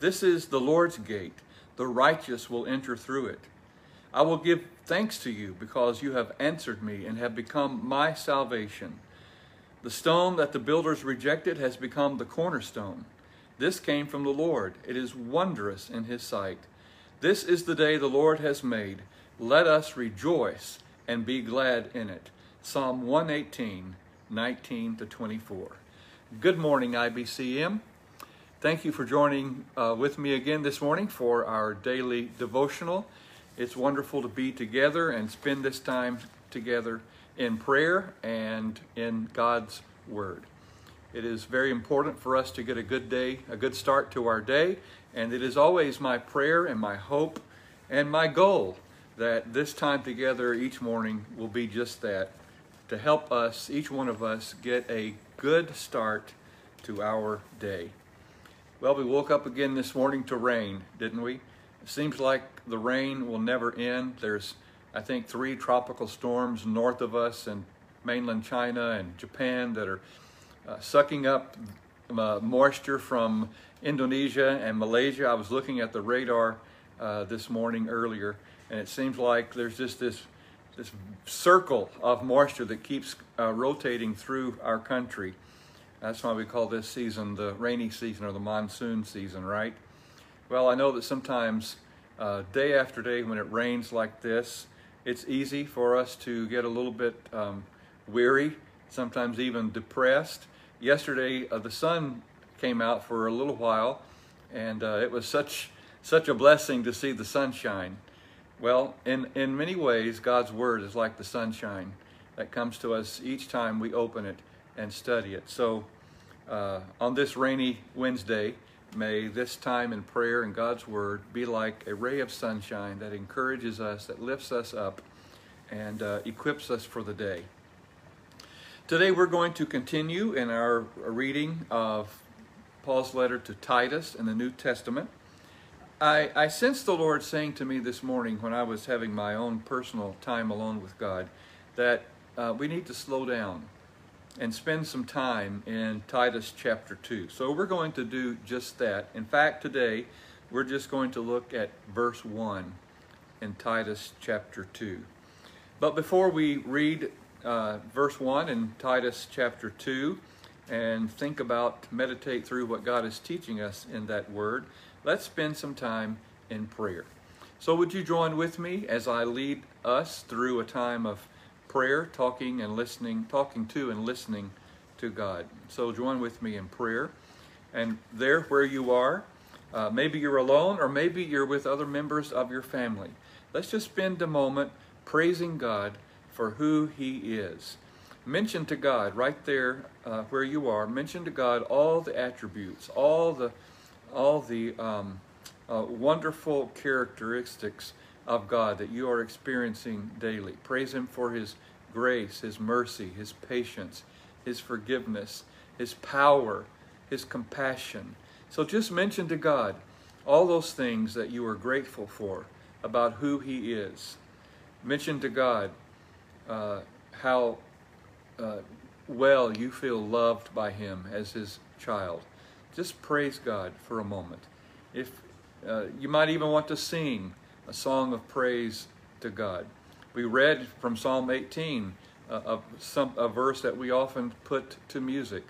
This is the Lord's gate. The righteous will enter through it. I will give thanks to you because you have answered me and have become my salvation. The stone that the builders rejected has become the cornerstone. This came from the Lord. It is wondrous in his sight. This is the day the Lord has made. Let us rejoice and be glad in it. Psalm 118, 19 to 24. Good morning, IBCM. Thank you for joining uh, with me again this morning for our daily devotional. It's wonderful to be together and spend this time together in prayer and in God's Word. It is very important for us to get a good day, a good start to our day, and it is always my prayer and my hope and my goal that this time together each morning will be just that to help us, each one of us, get a good start to our day. Well, we woke up again this morning to rain, didn't we? It seems like the rain will never end. There's, I think, three tropical storms north of us in mainland China and Japan that are uh, sucking up uh, moisture from Indonesia and Malaysia. I was looking at the radar uh, this morning earlier, and it seems like there's just this this circle of moisture that keeps uh, rotating through our country. That's why we call this season the rainy season or the monsoon season, right? Well, I know that sometimes uh, day after day when it rains like this, it's easy for us to get a little bit um, weary, sometimes even depressed. Yesterday, uh, the sun came out for a little while, and uh, it was such such a blessing to see the sunshine. Well, in, in many ways, God's Word is like the sunshine that comes to us each time we open it and study it. So, uh, on this rainy Wednesday, may this time in prayer and God's Word be like a ray of sunshine that encourages us, that lifts us up, and uh, equips us for the day. Today, we're going to continue in our reading of Paul's letter to Titus in the New Testament. I, I sensed the Lord saying to me this morning when I was having my own personal time alone with God that uh, we need to slow down and spend some time in Titus chapter 2. So we're going to do just that. In fact, today we're just going to look at verse 1 in Titus chapter 2. But before we read uh, verse 1 in Titus chapter 2 and think about, meditate through what God is teaching us in that word, let's spend some time in prayer. So, would you join with me as I lead us through a time of prayer, talking and listening, talking to and listening to God? So, join with me in prayer. And there, where you are, uh, maybe you're alone or maybe you're with other members of your family. Let's just spend a moment praising God for who He is. Mention to God right there uh, where you are, mention to God all the attributes, all the all the um, uh, wonderful characteristics of God that you are experiencing daily. Praise Him for His grace, His mercy, His patience, His forgiveness, His power, His compassion. So just mention to God all those things that you are grateful for about who He is. Mention to God uh, how uh, well you feel loved by Him as His child just praise God for a moment. If uh, you might even want to sing a song of praise to God. We read from Psalm 18, uh, a, some, a verse that we often put to music.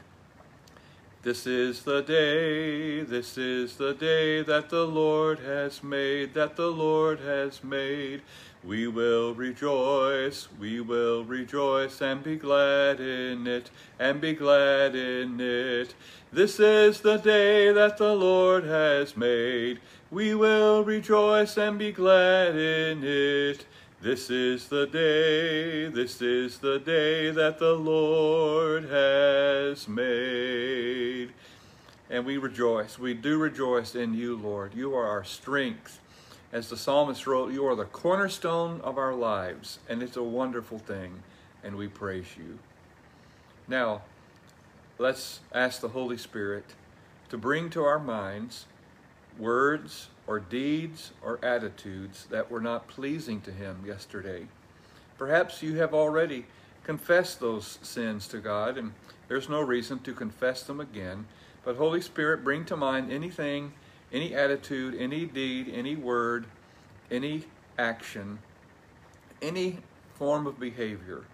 This is the day, this is the day that the Lord has made, that the Lord has made. We will rejoice, we will rejoice and be glad in it, and be glad in it. This is the day that the Lord has made. We will rejoice and be glad in it. This is the day, this is the day that the Lord has made. And we rejoice, we do rejoice in you, Lord. You are our strength. As the psalmist wrote, you are the cornerstone of our lives, and it's a wonderful thing, and we praise you. Now, let's ask the Holy Spirit to bring to our minds words or deeds or attitudes that were not pleasing to Him yesterday. Perhaps you have already confessed those sins to God, and there's no reason to confess them again. But Holy Spirit, bring to mind anything any attitude, any deed, any word, any action, any form of behavior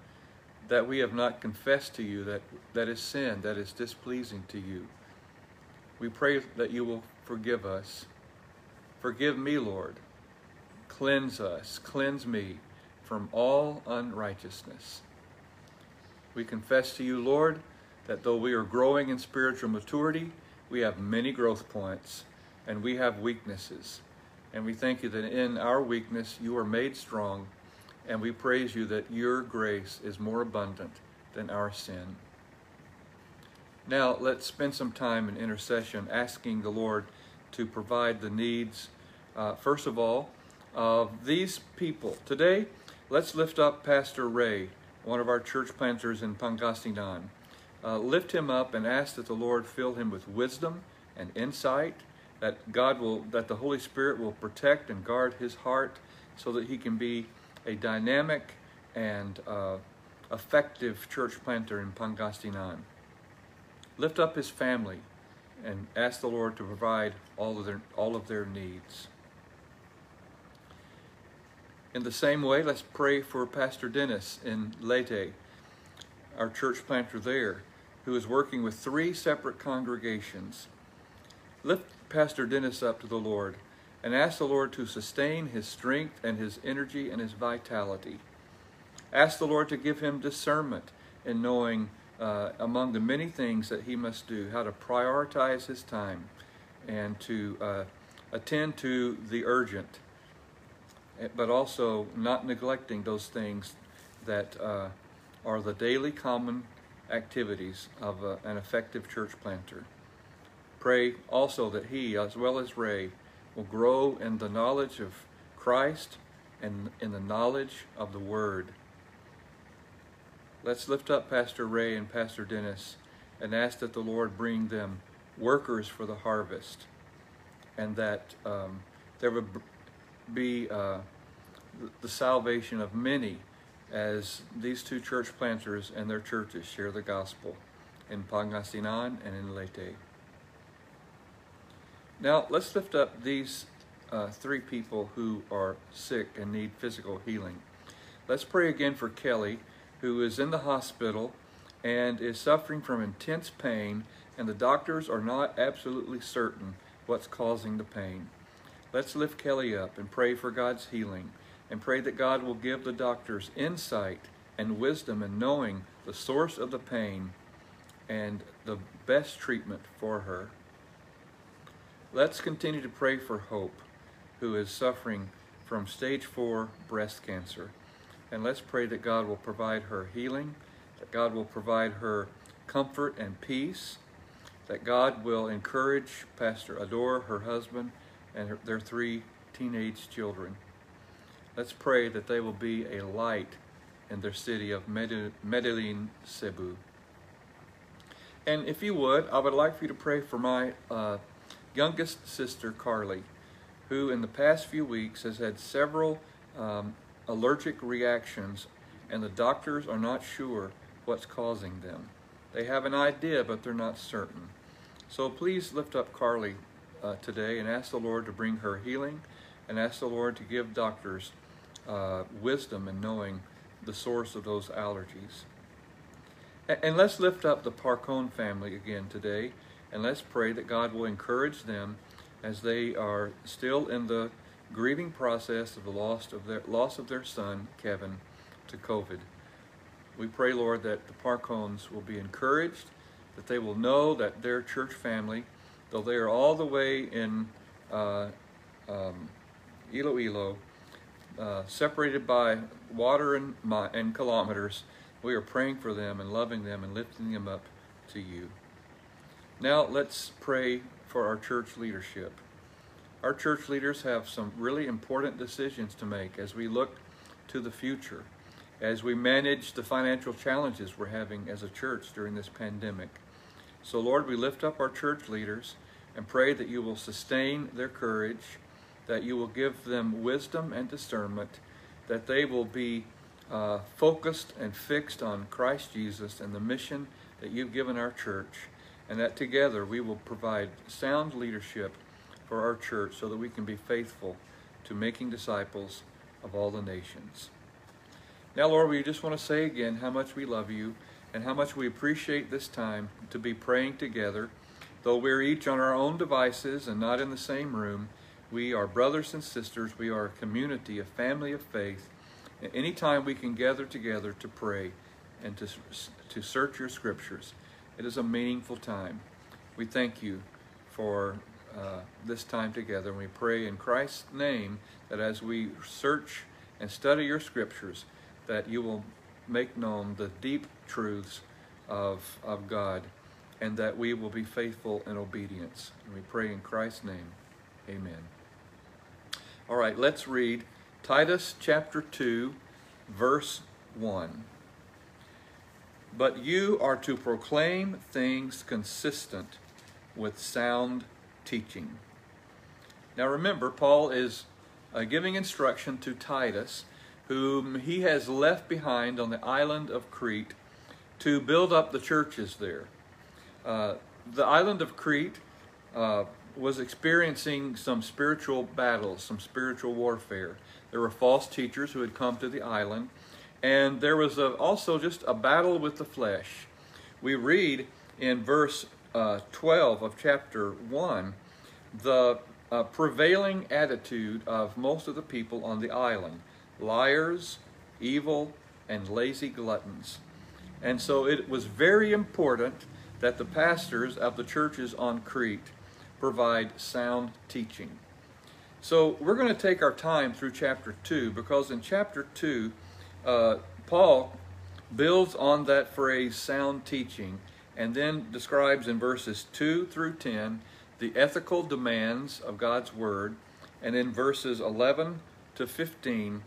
that we have not confessed to you that, that is sin, that is displeasing to you. We pray that you will forgive us. Forgive me, Lord. Cleanse us, cleanse me from all unrighteousness. We confess to you, Lord, that though we are growing in spiritual maturity, we have many growth points and we have weaknesses. And we thank you that in our weakness you are made strong, and we praise you that your grace is more abundant than our sin. Now, let's spend some time in intercession asking the Lord to provide the needs, uh, first of all, of these people. Today, let's lift up Pastor Ray, one of our church planters in Pangasinan. Uh, lift him up and ask that the Lord fill him with wisdom and insight, that God will, that the Holy Spirit will protect and guard his heart so that he can be a dynamic and uh, effective church planter in Pangasinan. Lift up his family and ask the Lord to provide all of their, all of their needs. In the same way, let's pray for Pastor Dennis in Leyte, our church planter there, who is working with three separate congregations. Lift Pastor Dennis up to the Lord and ask the Lord to sustain his strength and his energy and his vitality. Ask the Lord to give him discernment in knowing uh, among the many things that he must do, how to prioritize his time and to uh, attend to the urgent, eh, but also not neglecting those things that uh, are the daily common activities of a, an effective church planter. Pray also that he, as well as Ray, will grow in the knowledge of Christ and in the knowledge of the Word. Let's lift up Pastor Ray and Pastor Dennis and ask that the Lord bring them workers for the harvest and that um, there would be uh, the salvation of many as these two church planters and their churches share the gospel in Pangasinan and in Leyte. Now, let's lift up these uh, three people who are sick and need physical healing. Let's pray again for Kelly who is in the hospital and is suffering from intense pain, and the doctors are not absolutely certain what's causing the pain. Let's lift Kelly up and pray for God's healing and pray that God will give the doctors insight and wisdom in knowing the source of the pain and the best treatment for her. Let's continue to pray for Hope, who is suffering from stage four breast cancer. And let's pray that God will provide her healing, that God will provide her comfort and peace, that God will encourage Pastor Adore, her husband, and her, their three teenage children. Let's pray that they will be a light in their city of Medellin, Cebu. And if you would, I would like for you to pray for my uh, youngest sister, Carly, who in the past few weeks has had several um, allergic reactions and the doctors are not sure what's causing them. They have an idea, but they're not certain. So please lift up Carly uh, today and ask the Lord to bring her healing and ask the Lord to give doctors uh, wisdom in knowing the source of those allergies. And, let's lift up the Parcon family again today and let's pray that God will encourage them as they are still in the grieving process of the loss of their loss of their son Kevin to COVID. We pray, Lord, that the Parcones will be encouraged, that they will know that their church family, though they are all the way in uh, um, Iloilo, uh, separated by water and, and kilometers, we are praying for them and loving them and lifting them up to you. Now let's pray for our church leadership. Our church leaders have some really important decisions to make as we look to the future, as we manage the financial challenges we're having as a church during this pandemic. So, Lord, we lift up our church leaders and pray that you will sustain their courage, that you will give them wisdom and discernment, that they will be uh, focused and fixed on Christ Jesus and the mission that you've given our church, and that together we will provide sound leadership for our church so that we can be faithful to making disciples of all the nations. Now, Lord, we just want to say again how much we love you and how much we appreciate this time to be praying together. Though we're each on our own devices and not in the same room, we are brothers and sisters. We are a community, a family of faith. Anytime we can gather together to pray and to, to search your scriptures, it is a meaningful time. We thank you for uh, this time together. And we pray in Christ's name that as we search and study your scriptures, that you will make known the deep truths of, of God and that we will be faithful in obedience. And we pray in Christ's name. Amen. All right, let's read Titus chapter 2, verse 1. But you are to proclaim things consistent with sound teaching. Now remember, Paul is uh, giving instruction to Titus, whom he has left behind on the island of Crete to build up the churches there. Uh, the island of Crete uh, was experiencing some spiritual battles, some spiritual warfare. There were false teachers who had come to the island, and there was a, also just a battle with the flesh. We read in verse uh, 12 of chapter 1 the uh, prevailing attitude of most of the people on the island liars, evil, and lazy gluttons. And so it was very important that the pastors of the churches on Crete provide sound teaching. So we're going to take our time through chapter 2 because in chapter 2, uh, Paul builds on that phrase sound teaching and then describes in verses 2 through 10 the ethical demands of God's Word. And in verses 11 to 15,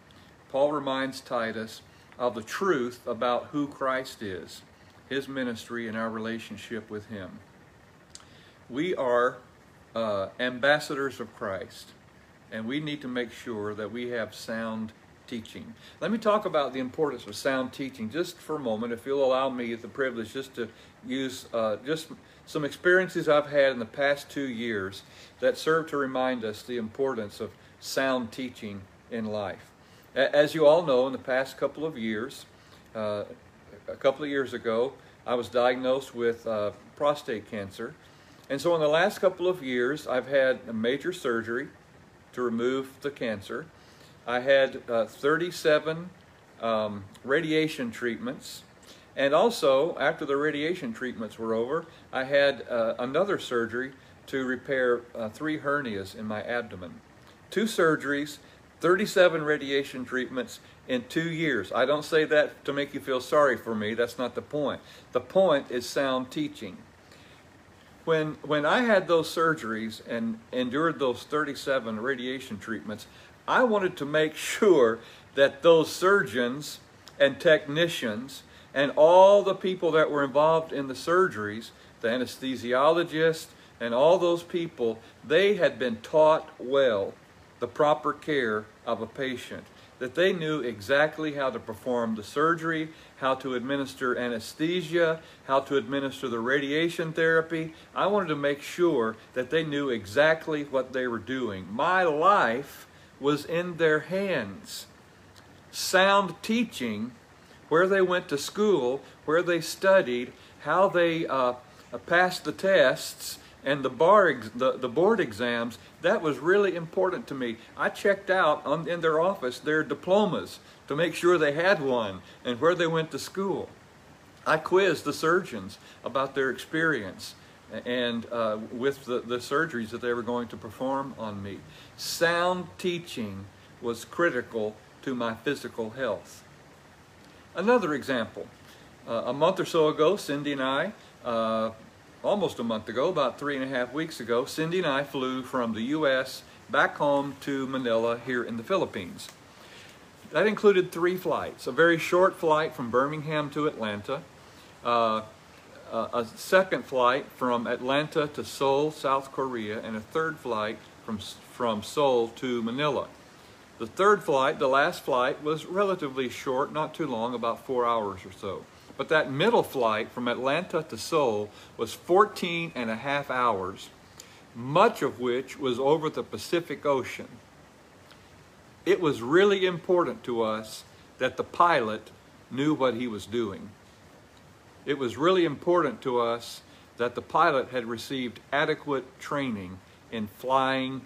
Paul reminds Titus of the truth about who Christ is, his ministry, and our relationship with him. We are uh, ambassadors of Christ, and we need to make sure that we have sound teaching. Let me talk about the importance of sound teaching just for a moment, if you'll allow me the privilege just to use uh, just some experiences I've had in the past two years that serve to remind us the importance of sound teaching in life. As you all know, in the past couple of years, uh, a couple of years ago, I was diagnosed with uh, prostate cancer. And so in the last couple of years, I've had a major surgery to remove the cancer. I had uh, 37 um, radiation treatments. And also, after the radiation treatments were over, I had uh, another surgery to repair uh, three hernias in my abdomen. Two surgeries, 37 radiation treatments in two years. I don't say that to make you feel sorry for me. That's not the point. The point is sound teaching. When, when I had those surgeries and endured those 37 radiation treatments, I wanted to make sure that those surgeons and technicians and all the people that were involved in the surgeries, the anesthesiologists and all those people, they had been taught well the proper care of a patient. That they knew exactly how to perform the surgery, how to administer anesthesia, how to administer the radiation therapy. I wanted to make sure that they knew exactly what they were doing. My life was in their hands. Sound teaching, where they went to school, where they studied, how they uh, passed the tests, and the bar the, the board exams, that was really important to me. I checked out on, in their office their diplomas to make sure they had one and where they went to school. I quizzed the surgeons about their experience and uh, with the, the surgeries that they were going to perform on me. Sound teaching was critical to my physical health. Another example, uh, a month or so ago, Cindy and I, uh, almost a month ago, about three and a half weeks ago, Cindy and I flew from the U.S. back home to Manila here in the Philippines. That included three flights, a very short flight from Birmingham to Atlanta, uh, uh, a second flight from Atlanta to Seoul, South Korea, and a third flight from, from Seoul to Manila. The third flight, the last flight, was relatively short, not too long, about four hours or so. But that middle flight from Atlanta to Seoul was 14 and a half hours. much of which was over the Pacific Ocean. It was really important to us that the pilot knew what he was doing. It was really important to us that the pilot had received adequate training in flying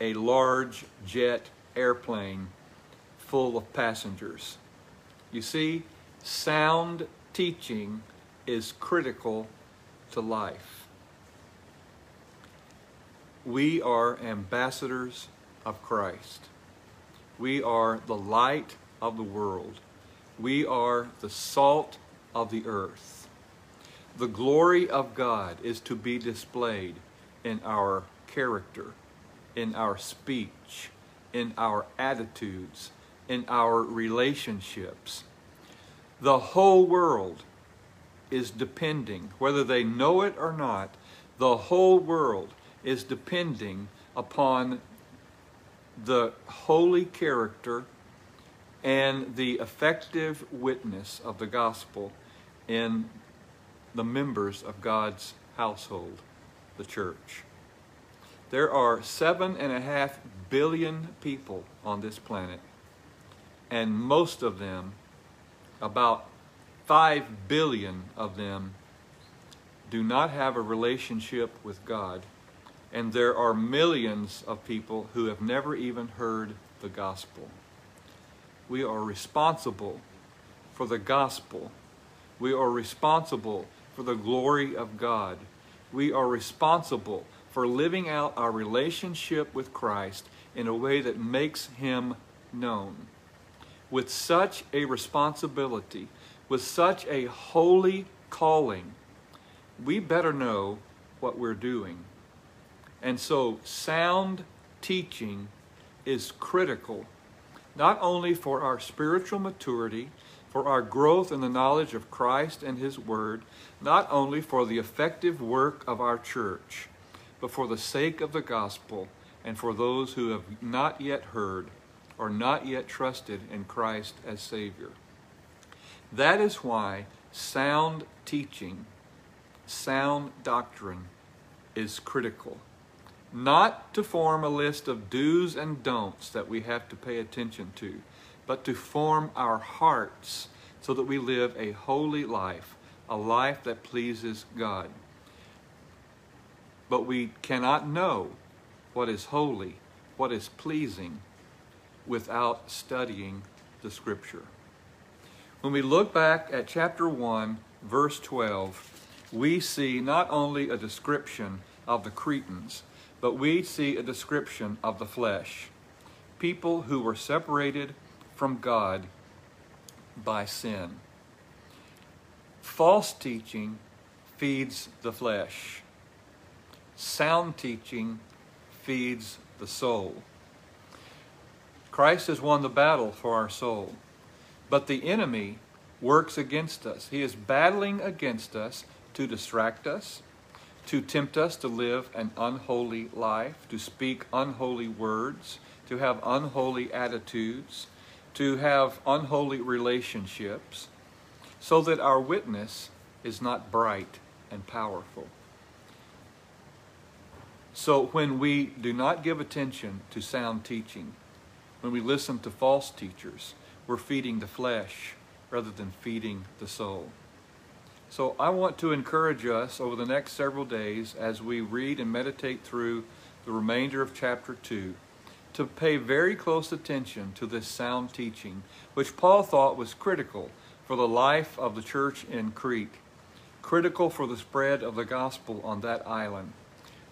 a large jet airplane full of passengers. You see, sound teaching is critical to life. We are ambassadors of Christ. We are the light of the world. We are the salt of the earth. The glory of God is to be displayed in our character, in our speech, in our attitudes, in our relationships. The whole world is depending, whether they know it or not, the whole world is depending upon the holy character and the effective witness of the gospel in the members of God's household, the church. There are seven and a half billion people on this planet, and most of them, about five billion of them, do not have a relationship with God. And there are millions of people who have never even heard the gospel. We are responsible for the gospel. We are responsible for the glory of God. We are responsible for living out our relationship with Christ in a way that makes Him known. With such a responsibility, with such a holy calling, we better know what we're doing. And so, sound teaching is critical, not only for our spiritual maturity, for our growth in the knowledge of Christ and His Word, not only for the effective work of our church, but for the sake of the gospel and for those who have not yet heard or not yet trusted in Christ as Savior. That is why sound teaching, sound doctrine is critical. Not to form a list of do's and don'ts that we have to pay attention to, but to form our hearts so that we live a holy life, a life that pleases God. But we cannot know what is holy, what is pleasing, without studying the Scripture. When we look back at chapter 1, verse 12, we see not only a description of the Cretans, but we see a description of the flesh. People who were separated from God by sin. False teaching feeds the flesh. Sound teaching feeds the soul. Christ has won the battle for our soul, but the enemy works against us. He is battling against us to distract us, to tempt us to live an unholy life, to speak unholy words, to have unholy attitudes, to have unholy relationships, so that our witness is not bright and powerful. So when we do not give attention to sound teaching, when we listen to false teachers, we're feeding the flesh rather than feeding the soul. So I want to encourage us over the next several days as we read and meditate through the remainder of chapter 2 to pay very close attention to this sound teaching, which Paul thought was critical for the life of the church in Crete, critical for the spread of the gospel on that island.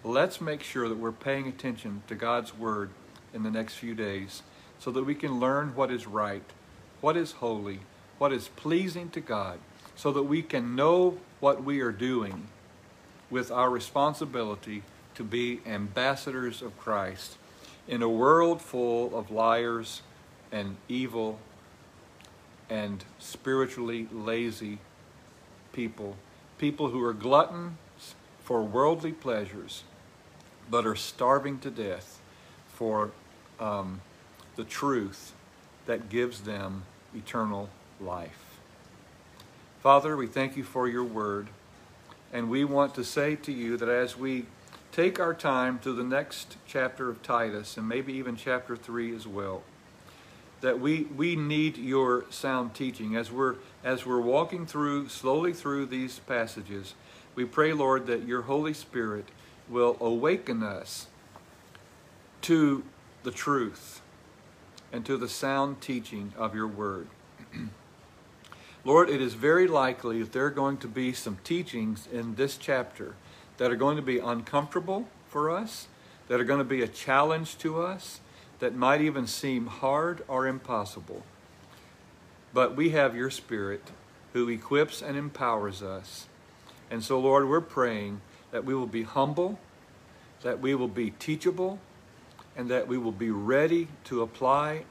Let's make sure that we're paying attention to God's word in the next few days so that we can learn what is right, what is holy, what is pleasing to God, so that we can know what we are doing with our responsibility to be ambassadors of Christ in a world full of liars and evil and spiritually lazy people, people who are gluttons for worldly pleasures, but are starving to death for um, the truth that gives them eternal life. Father, we thank you for your word, and we want to say to you that as we take our time to the next chapter of Titus and maybe even chapter 3 as well. That we, we need your sound teaching as we're as we're walking through slowly through these passages. We pray, Lord, that your Holy Spirit will awaken us to the truth and to the sound teaching of your word. Lord, it is very likely that there are going to be some teachings in this chapter that are going to be uncomfortable for us, that are going to be a challenge to us, that might even seem hard or impossible. But we have your Spirit who equips and empowers us. And so, Lord, we're praying that we will be humble, that we will be teachable, and that we will be ready to apply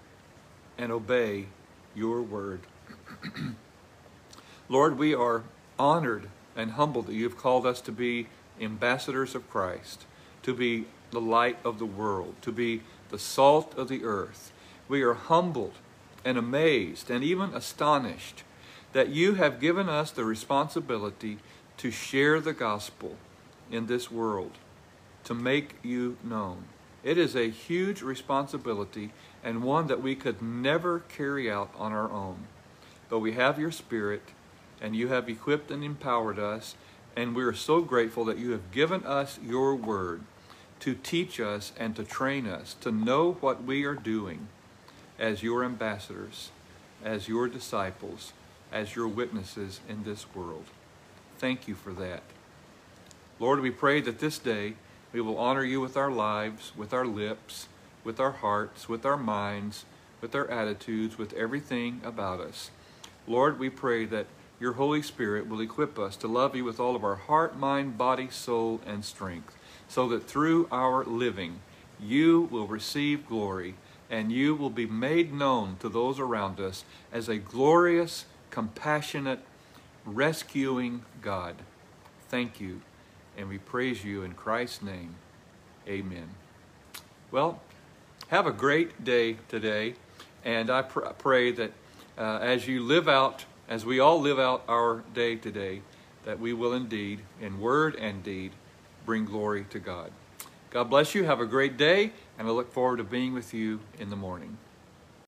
and obey your word. Lord, we are honored and humbled that you've called us to be ambassadors of Christ, to be the light of the world, to be the salt of the earth. We are humbled and amazed and even astonished that you have given us the responsibility to share the gospel in this world, to make you known. It is a huge responsibility and one that we could never carry out on our own. But we have your Spirit, and you have equipped and empowered us, and we are so grateful that you have given us your word to teach us and to train us to know what we are doing as your ambassadors, as your disciples, as your witnesses in this world. Thank you for that. Lord, we pray that this day we will honor you with our lives, with our lips, with our hearts, with our minds, with our attitudes, with everything about us. Lord, we pray that your Holy Spirit will equip us to love you with all of our heart, mind, body, soul, and strength, so that through our living, you will receive glory and you will be made known to those around us as a glorious, compassionate, rescuing God. Thank you, and we praise you in Christ's name. Amen. Well, have a great day today, and I pr- pray that uh, as you live out, as we all live out our day today, that we will indeed, in word and deed, bring glory to God. God bless you. Have a great day, and I look forward to being with you in the morning.